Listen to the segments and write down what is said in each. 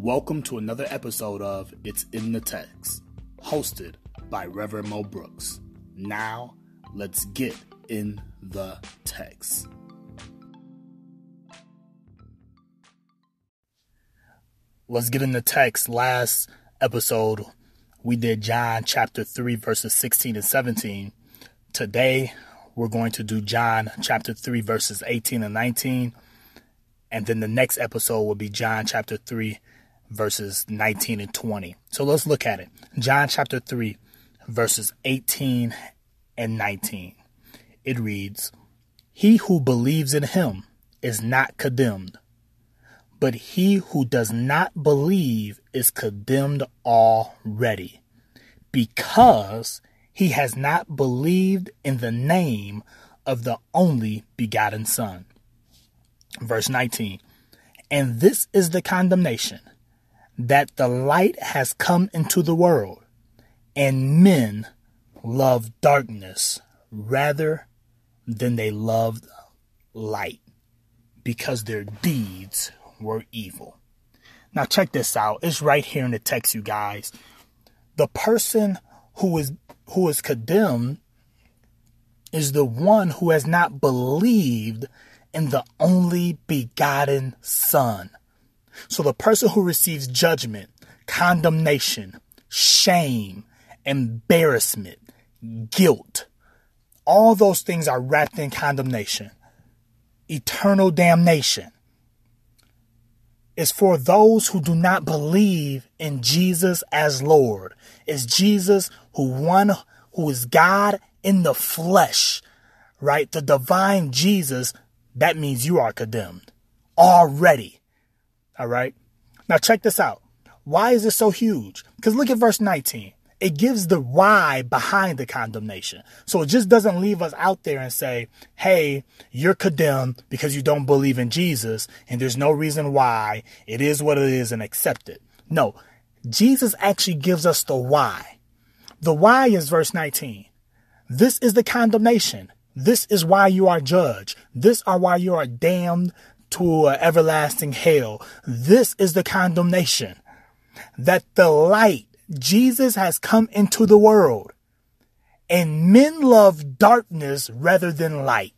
Welcome to another episode of It's in the Text, hosted by Reverend Mo Brooks. Now, let's get in the text. Let's get in the text. Last episode, we did John chapter 3, verses 16 and 17. Today, we're going to do John chapter 3, verses 18 and 19. And then the next episode will be John chapter 3, verses 19 and 20. So let's look at it. John chapter 3, verses 18 and 19. It reads, He who believes in him is not condemned, but he who does not believe is condemned already, because he has not believed in the name of the only begotten Son. Verse 19. And this is the condemnation that the light has come into the world, and men love darkness rather than they loved light because their deeds were evil. Now, check this out. It's right here in the text, you guys. The person who is who is condemned is the one who has not believed in the only begotten Son. So the person who receives judgment, condemnation, shame, embarrassment, guilt, all those things are wrapped in condemnation, eternal damnation. Is for those who do not believe in Jesus as Lord. Is Jesus who one who is God in the flesh, right? The divine Jesus, that means you are condemned already. All right. Now check this out. Why is this so huge? Because look at verse 19. It gives the why behind the condemnation. So it just doesn't leave us out there and say, hey, you're condemned because you don't believe in Jesus and there's no reason why. It is what it is and accept it. No, Jesus actually gives us the why. The why is verse 19. This is the condemnation. This is why you are judged. This are why you are damned to everlasting hell. This is the condemnation that the light, Jesus has come into the world and men love darkness rather than light.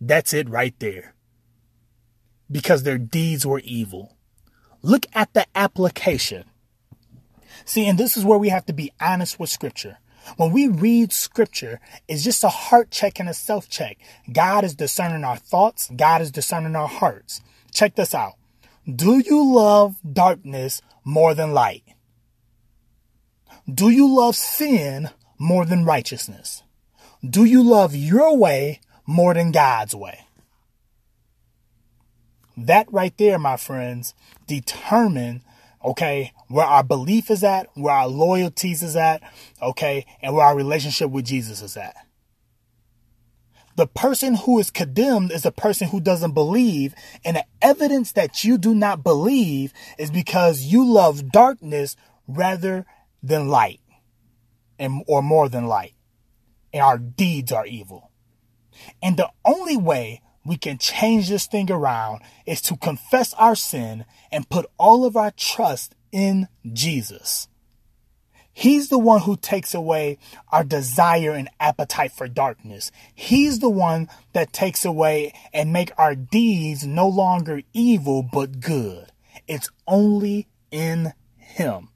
That's it right there. Because their deeds were evil. Look at the application. See, and this is where we have to be honest with scripture. When we read scripture, it's just a heart check and a self check. God is discerning our thoughts, God is discerning our hearts. Check this out. Do you love darkness more than light? Do you love sin more than righteousness? Do you love your way more than God's way? That right there, my friends, determine okay, where our belief is at, where our loyalties is at, okay, and where our relationship with Jesus is at. The person who is condemned is a person who doesn't believe, and the evidence that you do not believe is because you love darkness rather than light, and or more than light, and our deeds are evil. And the only way we can change this thing around is to confess our sin and put all of our trust in Jesus. He's the one who takes away our desire and appetite for darkness. He's the one that takes away and make our deeds no longer evil but good. It's only in him.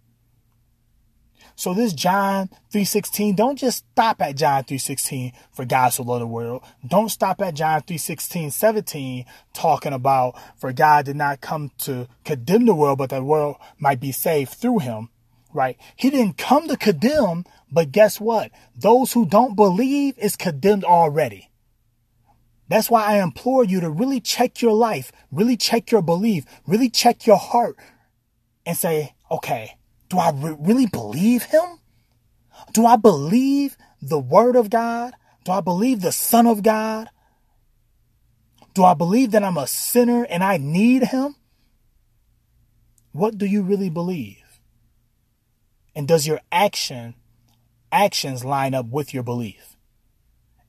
So this John 3:16, don't just stop at John 3:16 for God so loved the world. Don't stop at John 3:16, 17 talking about for God did not come to condemn the world but the world might be saved through him, right? He didn't come to condemn, but guess what? Those who don't believe is condemned already. That's why I implore you to really check your life, really check your belief, really check your heart and say, okay, do I re- really believe him? Do I believe the word of God? Do I believe the son of God? Do I believe that I'm a sinner and I need him? What do you really believe? And does your action actions line up with your belief?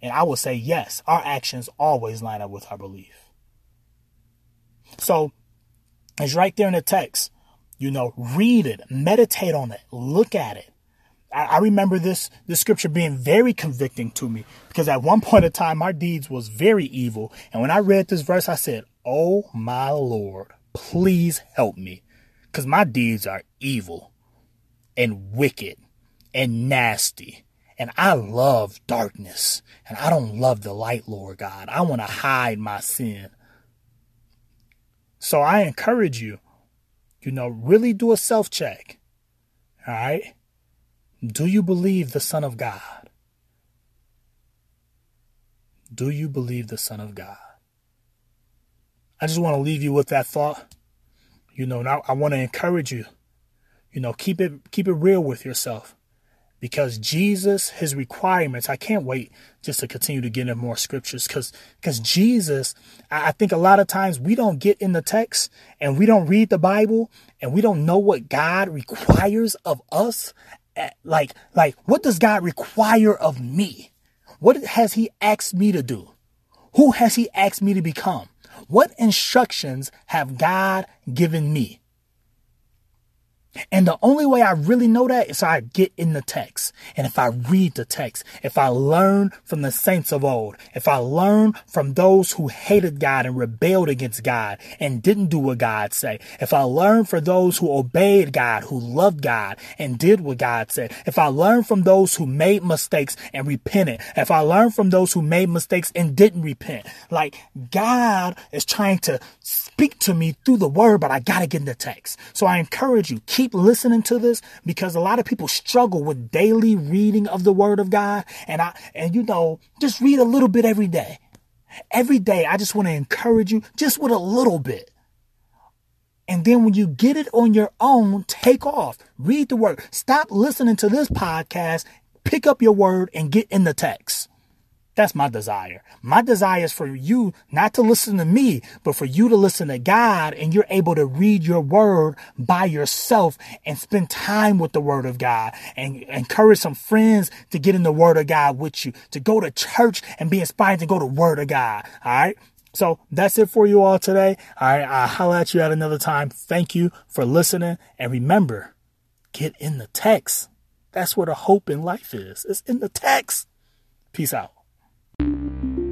And I will say yes, our actions always line up with our belief. So It's right there in the text. You know, read it, meditate on it, look at it. I, I remember this this scripture being very convicting to me because at one point in time my deeds was very evil. And when I read this verse, I said, Oh my Lord, please help me. Because my deeds are evil and wicked and nasty. And I love darkness. And I don't love the light, Lord God. I want to hide my sin. So I encourage you, you know, really do a self check. All right? Do you believe the Son of God? Do you believe the Son of God? I just want to leave you with that thought. You know, now I want to encourage you. You know, keep it keep it real with yourself. Because Jesus, his requirements, I can't wait just to continue to get in more scriptures because because Jesus, I think a lot of times we don't get in the text and we don't read the Bible and we don't know what God requires of us. Like, like, what does God require of me? What has he asked me to do? Who has he asked me to become? What instructions have God given me? And the only way I really know that is I get in the text. And if I read the text, if I learn from the saints of old, if I learn from those who hated God and rebelled against God and didn't do what God said, if I learn from those who obeyed God, who loved God and did what God said, if I learn from those who made mistakes and repented, if I learn from those who made mistakes and didn't repent, like God is trying to speak to me through the word, but I gotta get in the text. So I encourage you, keep listening to this because a lot of people struggle with daily reading of the word of God. And I, and you know, just read a little bit every day. Every day, I just want to encourage you just with a little bit. And then when you get it on your own, take off, read the word. Stop listening to this podcast, pick up your word and get in the text. That's my desire. My desire is for you not to listen to me, but for you to listen to God and you're able to read your word by yourself and spend time with the word of God and encourage some friends to get in the word of God with you, to go to church and be inspired to go to word of God. All right. So that's it for you all today. All right. I'll holler at you at another time. Thank you for listening. And remember, get in the text. That's where the hope in life is. It's in the text. Peace out.